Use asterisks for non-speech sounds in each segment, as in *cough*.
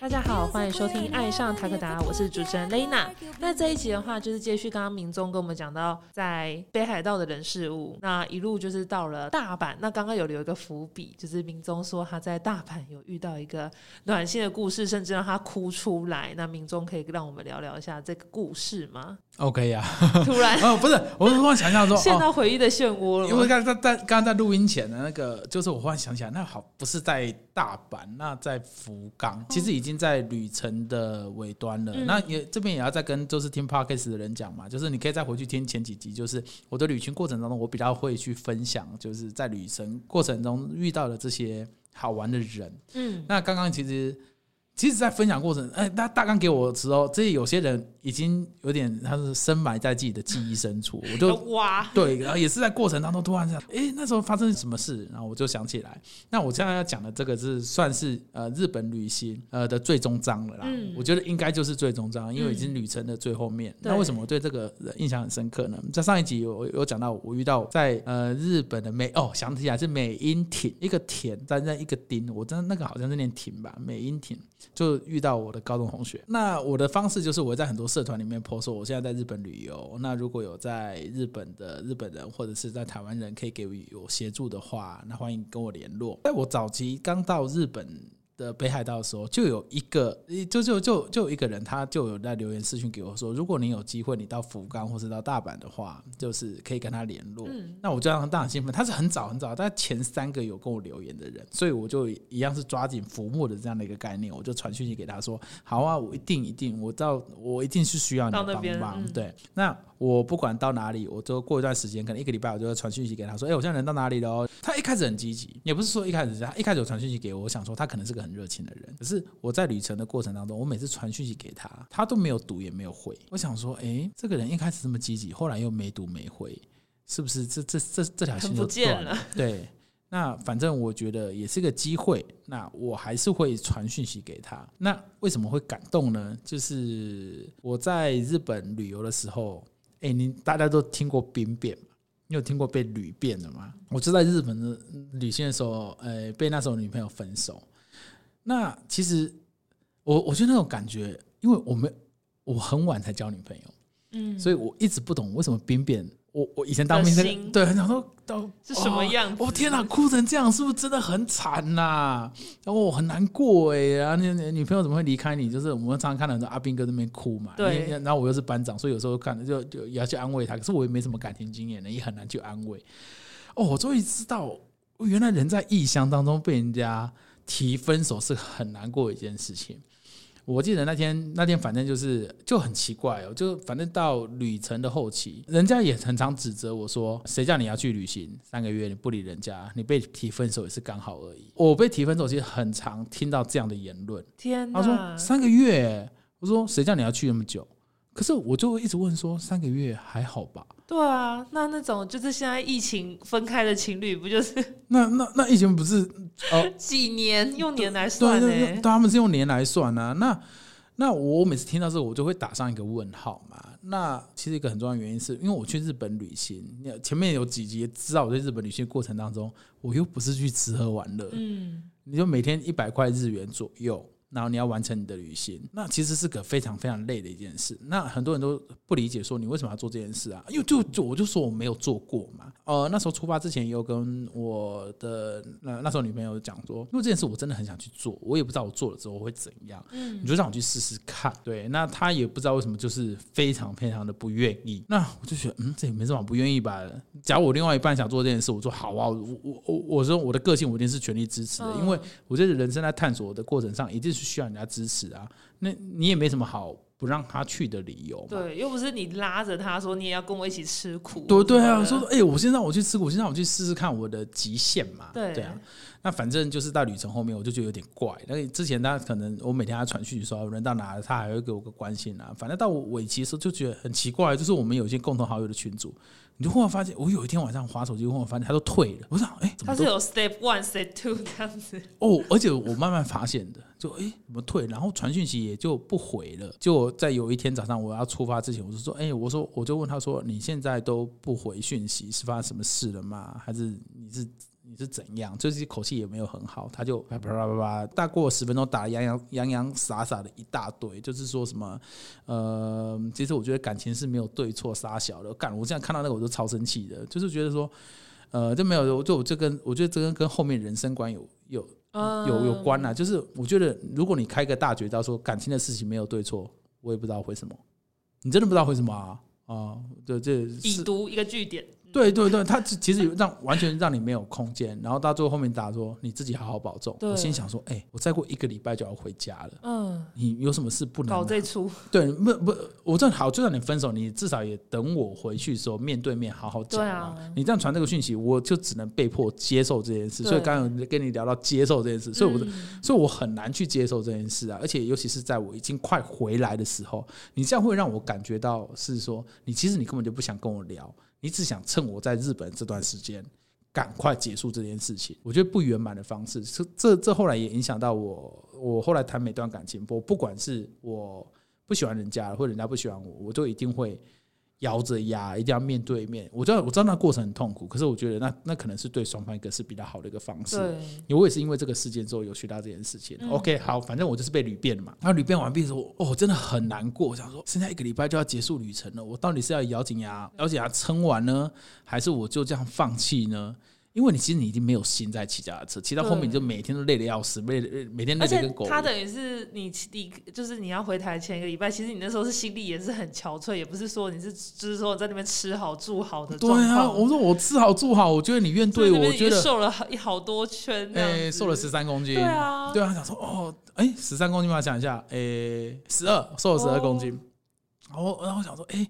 大家好，欢迎收听《爱上塔克达》，我是主持人 Lena。那这一集的话，就是接续刚刚明宗跟我们讲到在北海道的人事物，那一路就是到了大阪。那刚刚有留一个伏笔，就是明宗说他在大阪有遇到一个暖心的故事，甚至让他哭出来。那明宗可以让我们聊聊一下这个故事吗？OK 呀、突然 *laughs* 哦，不是，我突然想象说，陷 *laughs* 哦，到回忆的漩涡了因为吗？刚在在刚刚在录音前的那个，就是我忽然想起来，那好不是在大阪，那在福冈，其实已经在旅程的尾端了。嗯那也这边也要再跟就是听 podcast 的人讲嘛，就是你可以再回去听前几集，就是我的旅行过程当中，我比较会去分享，就是在旅程过程中遇到的这些好玩的人。嗯，那刚刚其实，其实，在分享过程，哎，他大纲给我的时候，这有些人已经有点他是深埋在自己的记忆深处，我就哇，对，然后也是在过程当中突然想，哎，那时候发生什么事，然后我就想起来。那我现在要讲的这个是算是呃日本旅行呃的最终章了啦。嗯我觉得应该就是最终章，因为已经嗯旅程的最后面。对那为什么我对这个印象很深刻呢？在上一集有有讲到，我遇到在呃日本的美哦，想起来是美英町一个田，在那一个町，我真的那个好像是念町吧，美英町就遇到我的高中同学。那我的方式就是我会在很多社团里面 po 说我现在在日本旅游，那如果有在日本的日本人或者是在台湾人可以给我协助的话，那欢迎跟我联络。在我早期刚到日本。的北海道的时候，就有一个，就就就就有一个人，他就有在留言私讯给我说，如果你有机会，你到福冈或是到大阪的话，就是可以跟他联络。嗯那我就让他当然兴奋，他是很早很早，他前三个有跟我留言的人，所以我就一样是抓紧浮木的这样的一个概念，我就传讯息给他说，好啊，我一定一定，我到我一定是需要你的帮忙，嗯对，那我不管到哪里，我就过一段时间，可能一个礼拜，我就会传讯息给他说，哎、我现在人到哪里了哦？他一开始很积极，也不是说一开始他一开始有传讯息给我，我想说他可能是个很热情的人，可是我在旅程的过程当中，我每次传讯息给他，他都没有读也没有回，我想说，哎、这个人一开始这么积极，后来又没读没回，是不是这这这这条很线就断了了？对。那反正我觉得也是个机会，那我还是会传讯息给他。那为什么会感动呢？就是我在日本旅游的时候，哎、你大家都听过兵变嘛？你有听过被旅变的吗？我就在日本的旅行的时候，呃，被那时候女朋友分手。那其实我我觉得那种感觉，因为我们我很晚才交女朋友，嗯，所以我一直不懂为什么兵变。我我以前当兵的对，很想说到是什么样子哦？哦天哪，哭成这样，是不是真的很惨呐、然后我很难过哎，然后你你女朋友怎么会离开你？就是我们常常看到很多阿兵哥在那边哭嘛，对然后我又是班长，所以有时候看就就也要去安慰他，可是我也没什么感情经验呢，也很难去安慰。哦，我终于知道，原来人在异乡当中被人家提分手是很难过的一件事情。我记得那天那天反正就是就很奇怪哦，就反正到旅程的后期，人家也很常指责我说，谁叫你要去旅行三个月你不理人家，你被提分手也是刚好而已。我被提分手其实很常听到这样的言论，天他说，三个月，我说谁叫你要去那么久？可是我就一直问说三个月还好吧？对啊，那那种就是现在疫情分开的情侣，不就是 *laughs* 那那那以前不是哦几年用年来对算呢、他们是用年来算啊。那那我每次听到这个，我就会打上一个问号嘛。那其实一个很重要的原因是因为我去日本旅行，前面有几集也知道我在日本旅行过程当中，我又不是去吃喝玩乐，嗯，你就每天一百块日元左右。然后你要完成你的旅行，那其实是个非常非常累的一件事。那很多人都不理解，说你为什么要做这件事啊？因为就就我就说我没有做过嘛。呃，那时候出发之前也有跟我的那那时候女朋友讲说，因为这件事我真的很想去做，我也不知道我做了之后会怎样。嗯你就让我去试试看。对，那她也不知道为什么，就是非常非常的不愿意。那我就觉得，嗯，这也没什么不愿意吧。假如我另外一半想做这件事，我说好啊，我我我我说我的个性我一定是全力支持的，嗯因为我觉得人生在探索的过程上，一定是需要人家支持啊。那你也没什么好不让他去的理由。对，又不是你拉着他说你也要跟我一起吃苦，对对啊，说哎、我先让我去吃苦，先让我去试试看我的极限嘛。对啊，那反正就是到旅程后面，我就觉得有点怪。那之前他可能我每天他传讯息说人到哪了，他还会给我个关心啊。反正到尾期的时候就觉得很奇怪，就是我们有一些共同好友的群组，你就忽然发现，我有一天晚上划手机，忽然发现他都退了。我想，哎、他是有 step one、step two 这样子，哦，而且我慢慢发现的，就哎、怎么退？然后传讯息也就不回了。就在有一天早上我要出发之前，我就说，哎、我说我就问他说，你现在都不回讯息，是发生什么事了吗？还是你是你是怎样？就是口气也没有很好，他就啪啪啪啪啪，大过十分钟打洋洋洋洋洒洒的一大堆，就是说什么呃，其实我觉得感情是没有对错杀小的。干，我现在看到那个我都超生气的，就是觉得说呃，就没有，就我就跟我觉得这跟跟后面人生观有有有有关啊。就是我觉得如果你开个大绝招说感情的事情没有对错，我也不知道会什么，你真的不知道会什么啊？啊，对，这已读一个句点。对对对，他其实让完全让你没有空间，然后到最后后面打说你自己好好保重。我心想说，哎，我再过一个礼拜就要回家了。嗯，你有什么事不能搞这出？对，不不，我正好就算你分手，你至少也等我回去的时候面对面好好讲嘛。你这样传这个讯息，我就只能被迫接受这件事。所以刚刚跟你聊到接受这件事，所以我所以我很难去接受这件事啊。而且尤其是在我已经快回来的时候，你这样会让我感觉到是说，你其实你根本就不想跟我聊。你只想趁我在日本这段时间赶快结束这件事情，我觉得不圆满的方式，这这这后来也影响到我，我后来谈每段感情，我不管是我不喜欢人家，或者人家不喜欢我，我都一定会。咬着牙，一定要面对面。我知道，我知道那过程很痛苦，可是我觉得那那可能是对双方一个是比较好的一个方式。因为，我也是因为这个事件之后有学到这件事情。OK，好，反正我就是被旅变了嘛。然后旅变完毕的时候，哦，真的很难过。我想说，剩下一个礼拜就要结束旅程了，我到底是要咬紧牙咬紧牙撑完呢，还是我就这样放弃呢？因为你其实你已经没有心在骑脚踏车，骑到后面你就每天都累得要死，累每天累得跟狗。他等于是你你就是你要回台前一个礼拜，其实你那时候是心里也是很憔悴，也不是说你是就是说在那边吃好住好的。对啊，我说我吃好住好，我觉得你愿对我我觉得瘦了好好多圈，哎，瘦了十三公斤。对啊，对啊，想说哦，哎，十三公斤嘛，想一下，哎，十二，瘦了十二公斤。然后然后想说，哎。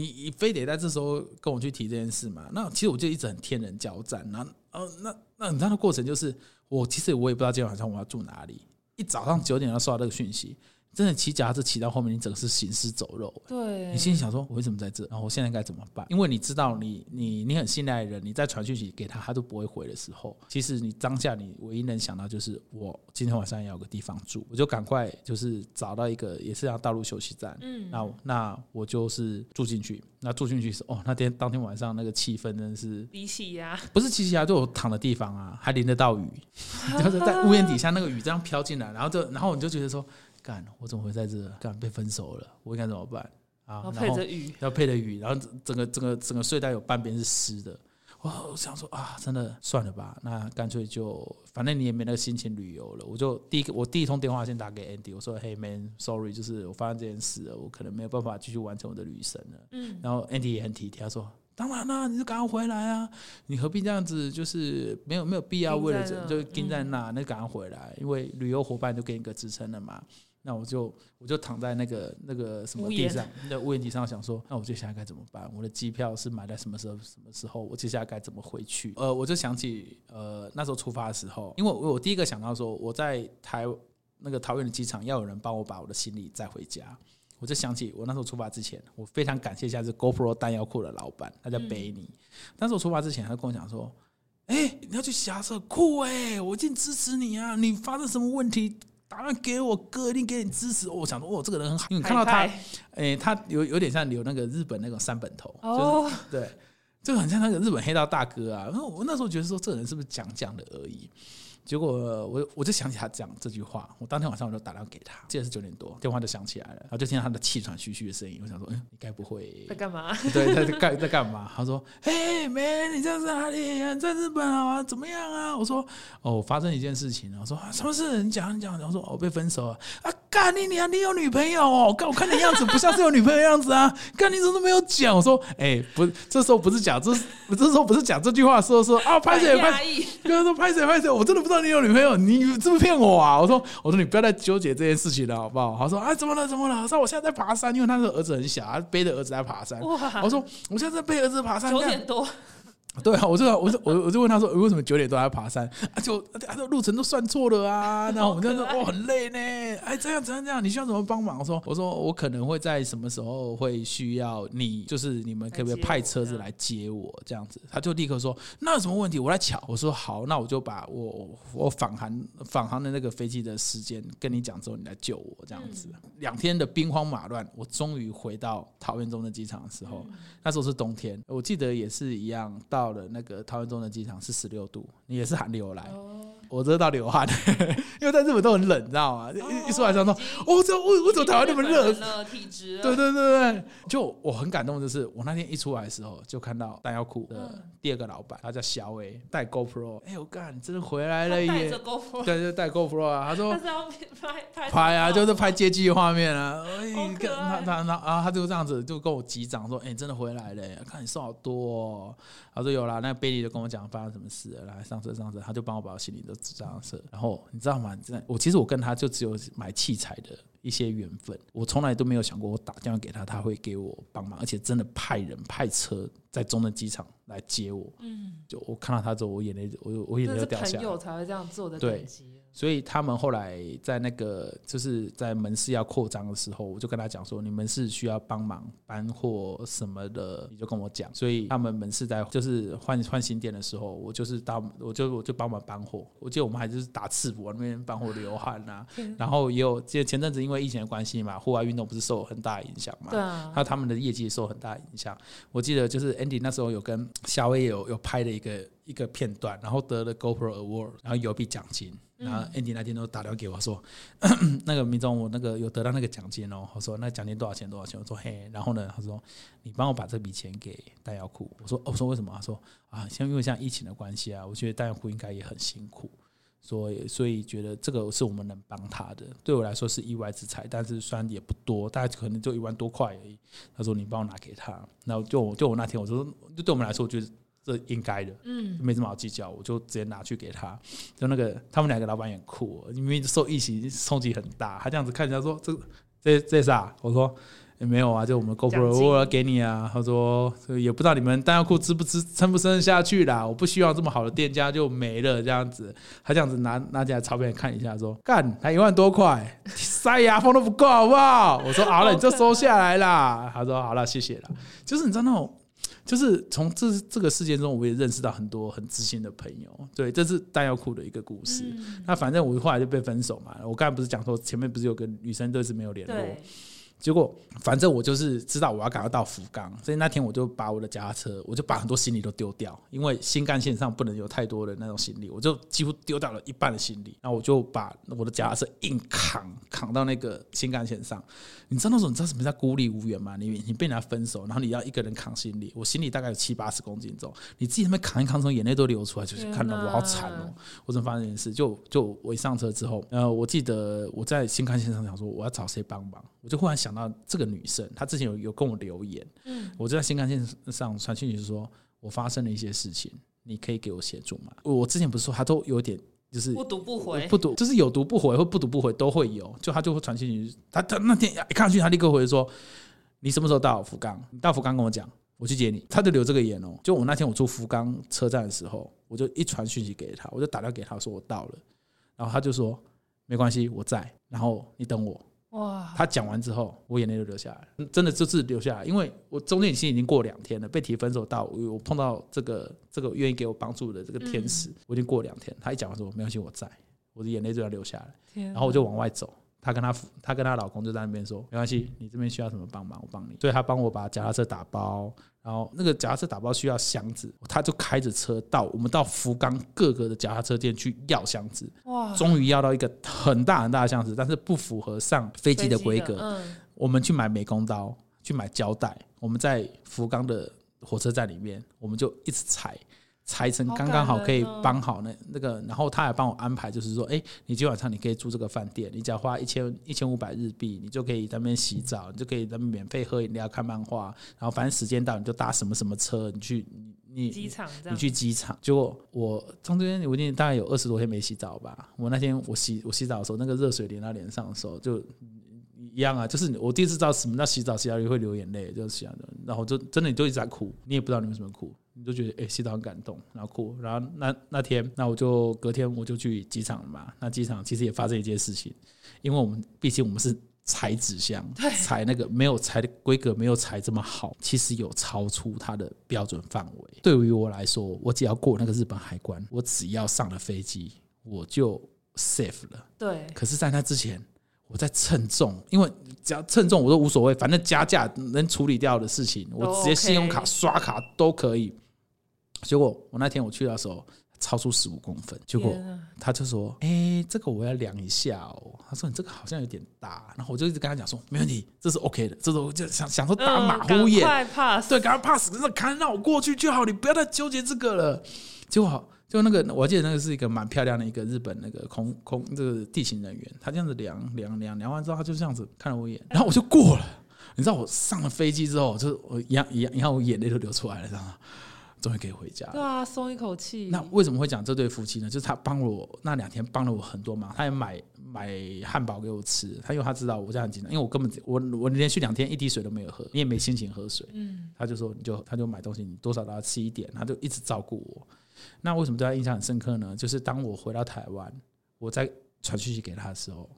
你非得在这时候跟我去提这件事嘛？那其实我就一直很天人交战。那呃，那那你知道的过程就是，我其实我也不知道今天晚上我要住哪里。一早上九点要收到这个讯息。真的骑脚踏车骑到后面，你整个是行尸走肉。对，你心里想说，我为什么在这？然后我现在该怎么办？因为你知道，你你你很信赖的人，你在传讯息给他，他都不会回的时候，其实你当下你唯一能想到就是，我今天晚上要有个地方住，我就赶快就是找到一个也是要道路休息站。嗯，那那我就是住进去。那住进去是哦，那天当天晚上那个气氛真的是低气压，不是气压，就我躺的地方啊，还淋得到雨，*laughs* 就是在屋檐底下那个雨这样飘进来，然后就然后你就觉得说。干，我怎么会在这？干被分手了，我应该怎么办啊？要配着雨，要配着雨，然后整个整个整个睡袋有半边是湿的。我想说啊，真的算了吧，那干脆就反正你也没那个心情旅游了。我就第一个，我第一通电话先打给 Andy，我说：“Hey man，sorry，就是我发生这件事了，我可能没有办法继续完成我的旅程了。”嗯，然后 Andy 也很体贴，他说：“当然啦，你就赶快回来啊，你何必这样子？就是没有没有必要为了这就盯在那，那赶快回来，因为旅游伙伴就给你个支撑了嘛。”那我就我就躺在那个那个什么地上，那屋檐底上想说，那我接下来该怎么办？我的机票是买在什么时候？什么时候？我接下来该怎么回去？呃，我就想起呃那时候出发的时候，因为我我第一个想到说我在台那个桃园的机场要有人帮我把我的行李载回家，我就想起我那时候出发之前，我非常感谢一下这 GoPro 弹药库的老板，他叫贝尼。但是我出发之前，他跟我讲说，哎，你要去霞色酷哎，我一定支持你啊！你发生什么问题？打算给我哥，一定给你支持。我想说，哦，这个人很好。你看到他，哎，他有有点像留那个日本那种三本头，就是对，这个很像那个日本黑道大哥啊。然后我那时候觉得说，这个人是不是讲讲的而已？结果我我就想起他讲这句话，我当天晚上我就打电话给他，记得是九点多，电话就响起来了，然后就听到他的气喘吁吁的声音，我想说，嗯，你该不会在干嘛？*laughs* 对，在干在干嘛？他说，嘿，man，你在哪里？在日本啊？怎么样啊？我说，哦，发生一件事情我说，什么事？你讲，你讲。然后说，我被分手了啊。干你你啊！你有女朋友哦？干我看你样子不像是有女朋友样子啊！*laughs* 干你怎么都没有讲？我说，哎，不，这时候不是讲这，这时候不是讲这句话，说说啊，拍谁拍？跟他说拍谁拍谁？我真的不知道你有女朋友，你是不是骗我啊？我说，我说你不要再纠结这件事情了，好不好？他说，啊，怎么了？怎么了？他说我现在在爬山，因为他的儿子很小，他背着儿子在爬山。我说，我现在在背儿子爬山，九点多。*laughs* 对啊，我就我就我我就问他说，为什么九点多还要爬山？啊，就啊，这路程都算错了啊。然后我们就说，哦，很累呢。哎，这样这样这样，你需要什么帮忙？我说，我说我可能会在什么时候会需要你，就是你们可不可以派车子来接我？这样子，他就立刻说，那有什么问题？我来抢。我说好，那我就把我我返航返航的那个飞机的时间跟你讲之后，你来救我。这样子，两天的兵荒马乱，我终于回到桃园中的机场的时候，那时候是冬天，我记得也是一样到。到了那个桃园中的机场是十六度，也是寒流来，我热到流汗，因为在日本都很冷，你知道吗？一一出来之后说，哦，这我我怎么台湾那么热？体质，对对对对，就我很感动，就是我那天一出来的时候，就看到弹药库的嗯第二个老板，他叫小伟带 GoPro，哎、我干，你真的回来了耶他带着！GoPro，对对，带 GoPro 啊，他说但是要拍拍 *laughs* 拍啊，就是拍街机画面啊。哎，好可看他他他啊，他就这样子就跟我击掌说：“哎、你真的回来了耶，看你瘦好多、哦。”他说：“有啦。”那个贝利就跟我讲发生什么事了，来上车上车，他就帮我把我行李都这样子。然后你知道吗？真的，我其实我跟他就只有买器材的一些缘分，我从来都没有想过我打电话给他，他会给我帮忙，而且真的派人派车在中正机场来接我。嗯，就我看到他之后，我眼泪我我眼泪就掉下来。是朋友才会这样做的对。所以他们后来在那个就是在门市要扩张的时候，我就跟他讲说，你们是需要帮忙搬货什么的，你就跟我讲。所以他们门市在就是换换新店的时候，我就是到我就我就帮忙搬货。我记得我们还就是打赤膊那边搬货流汗呐、然后也有记得前阵子因为疫情的关系嘛，户外运动不是受很大影响嘛，对啊那，他们的业绩也受很大影响。我记得就是 Andy 那时候有跟夏威有有拍的一个一个片段，然后得了 GoPro Award，然后有一笔奖金。然后 Andy 那天都打电话给我说，*coughs* 那个民众我那个有得到那个奖金哦，我说那奖金多少钱多少钱？我说嘿，然后呢，他说你帮我把这笔钱给弹药库。我说哦，我说为什么？他说啊，像因为像疫情的关系啊，我觉得弹药库应该也很辛苦。所以，所以觉得这个是我们能帮他的，对我来说是意外之财，但是虽然也不多，大概可能就一万多块而已。他说你帮我拿给他，然后就我就我那天我说，就对我们来说，我觉得这应该的，嗯，没什么好计较，我就直接拿去给他。就那个他们两个老板也很酷、哦，因为受疫情冲击很大，他这样子看人家说这这这啥？我说。也没有啊，就我们 GoPro 我要给你啊。他说也不知道你们弹药库支不支撑不撑得下去啦，我不希望这么好的店家就没了这样子。他这样子拿拿起来钞票看一下，说干才一万多块，塞牙缝都不够好不好？我说好了，你就收下来啦。他说好了，谢谢啦。就是你知道那种。就是从这这个事件中，我也认识到很多很知心的朋友。对，这是弹药库的一个故事。嗯那反正我后来就被分手嘛。我刚才不是讲说前面不是有个女生都一直没有联络，对，结果反正我就是知道我要赶快到福冈，所以那天我就把我的脚踏车，我就把很多行李都丢掉，因为新干线上不能有太多的那种行李，我就几乎丢掉了一半的行李，然后我就把我的脚踏车硬扛扛到那个新干线上。你知道那种你知道什么叫孤立无援吗？你你被人家分手，然后你要一个人扛行李，我行李大概有七八十公斤重，你自己那边扛一扛，从眼泪都流出来，就是看到我好惨哦、我怎么发生这件事？就就我一上车之后，呃，我记得我在新干线上想说我要找谁帮忙，我就忽然想到这个女生，她之前有有跟我留言，嗯，我就在新干线上传讯息说，我发生了一些事情，你可以给我协助吗？我之前不是说她都有点就是不读不回，不读就是有读不回或不读不回都会有，就她就会传讯息，她她那天一看上去，他立刻回说，你什么时候到福冈？你到福冈跟我讲。我去接你，他就留这个言哦。就我那天我住福冈车站的时候，我就一传讯息给他，我就打电话给他说我到了，然后他就说没关系，我在，然后你等我。哇，他讲完之后，我眼泪就流下来，嗯真的就是流下来，因为我中间已经已经过两天了，被提分手到我我碰到这个这个愿意给我帮助的这个天使，我已经过两天，他一讲完说没关系，我在，我的眼泪就要流下来，然后我就往外走。她跟她夫她跟她老公就在那边说，没关系，你这边需要什么帮忙，我帮你。所以她帮我把脚踏车打包，然后那个脚踏车打包需要箱子，她就开着车到我们到福冈各个的脚踏车店去要箱子，哇，终于要到一个很大很大的箱子，但是不符合上飞机的规格。嗯，我们去买美工刀，去买胶带，我们在福冈的火车站里面，我们就一直裁。裁成刚刚好可以帮好那那个，然后他还帮我安排，就是说，哎、你今晚上你可以住这个饭店，你只要花一千一千五百日币，你就可以在那边洗澡，你就可以在那边免费喝饮料、看漫画，然后反正时间到你就搭什么什么车，你去你你机场，你去机场，结果我中间我已经大概有二十多天没洗澡吧。我那天我洗我洗澡的时候，那个热水淋到脸上的时候，就一样啊，就是我第一次知道什么叫洗澡，洗澡里会流眼泪，就是这样的。然后就真的你就一直在哭，你也不知道你为什么哭，你就觉得哎、洗澡很感动，然后哭。然后那那天，那我就隔天我就去机场了嘛。那机场其实也发生一件事情，因为我们毕竟我们是。裁纸箱，裁那个没有裁的规格没有裁这么好，其实有超出它的标准范围。对于我来说，我只要过那个日本海关，我只要上了飞机，我就 safe 了。对，可是，在那之前，我在称重，因为只要称重我都无所谓，反正加价能处理掉的事情，我直接信用卡刷卡都可以。结果我那天我去的时候超出十五公分，结果他就说：“哎、这个我要量一下哦。”他说：“你这个好像有点大。”然后我就一直跟他讲说：“没问题，这是 OK 的，这是我就想想说打马虎眼，嗯赶快 pass，对，赶快 pass，真的看让我过去就好，你不要再纠结这个了。”结果好，就那个我记得那个是一个蛮漂亮的一个日本那个空空这个地勤人员，他这样子量量量量完之后，他就这样子看了我一眼，*laughs* 然后我就过了。你知道我上了飞机之后，就是我一样一样，一样我眼泪都流出来了，知道吗？终于可以回家了对。啊，松一口气。那为什么会讲这对夫妻呢？就是他帮我那两天帮了我很多忙，他也买买汉堡给我吃，他因为他知道我这样很紧张，因为我根本我我连续两天一滴水都没有喝，你也没心情喝水，嗯，他就说你就他就买东西，你多少都要吃一点，他就一直照顾我。那为什么对他印象很深刻呢？就是当我回到台湾，我在传讯息给他的时候，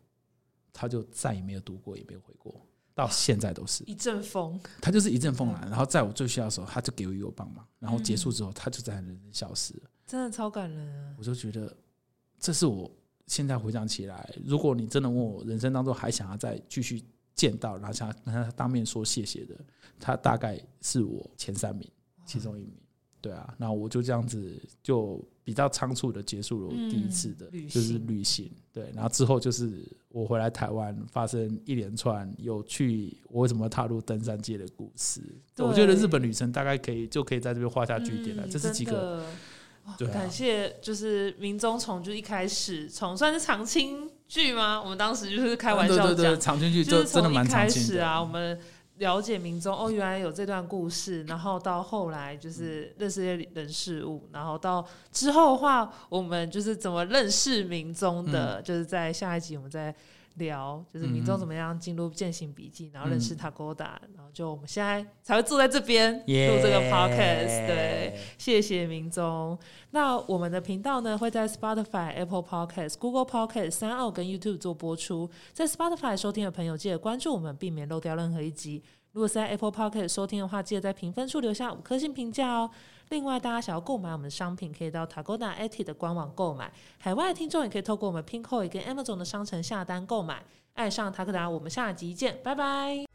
他就再也没有读过，也没有回过，到现在都是。一阵风，他就是一阵风来，然后在我最需要的时候，他就给予我帮忙，然后结束之后，他就在人生消失了。真的超感人啊！我就觉得，这是我现在回想起来，如果你真的问我人生当中还想要再继续见到，然后想要跟他当面说谢谢的，他大概是我前三名其中一名。对啊，那我就这样子就比较仓促的结束了我第一次的，嗯就是旅行。对，然后之后就是我回来台湾，发生一连串有趣我为什么踏入登山界的故事。我觉得日本旅程大概可以就可以在这边画下句点了。嗯这是几个感谢，就是明宗从就一开始从算是长青剧吗？我们当时就是开玩笑讲，长青剧就就是真的蛮长青的啊，我们了解民众哦，原来有这段故事，然后到后来就是认识人事物，然后到之后的话，我们就是怎么认识民众嗯。的，就是在下一集我们再聊，就是民众怎么样进入践行笔记，然后认识嗯 Tagoda，然后就我们现在才会坐在这边 *laughs* 录耶这个 podcast，对。谢谢明宗。那我们的频道呢会在 Spotify、Apple Podcast、Google Podcast、三奥跟 YouTube 做播出。在 Spotify 收听的朋友，记得关注我们，避免漏掉任何一集。如果是在 Apple Podcast 收听的话，记得在评分处留下五颗星评价哦。另外，大家想要购买我们的商品，可以到 Tagoda Eti 的官网购买。海外的听众也可以透过我们 Pinkoi 跟 Amazon 的商城下单购买。爱上塔克达，我们下集见，拜拜。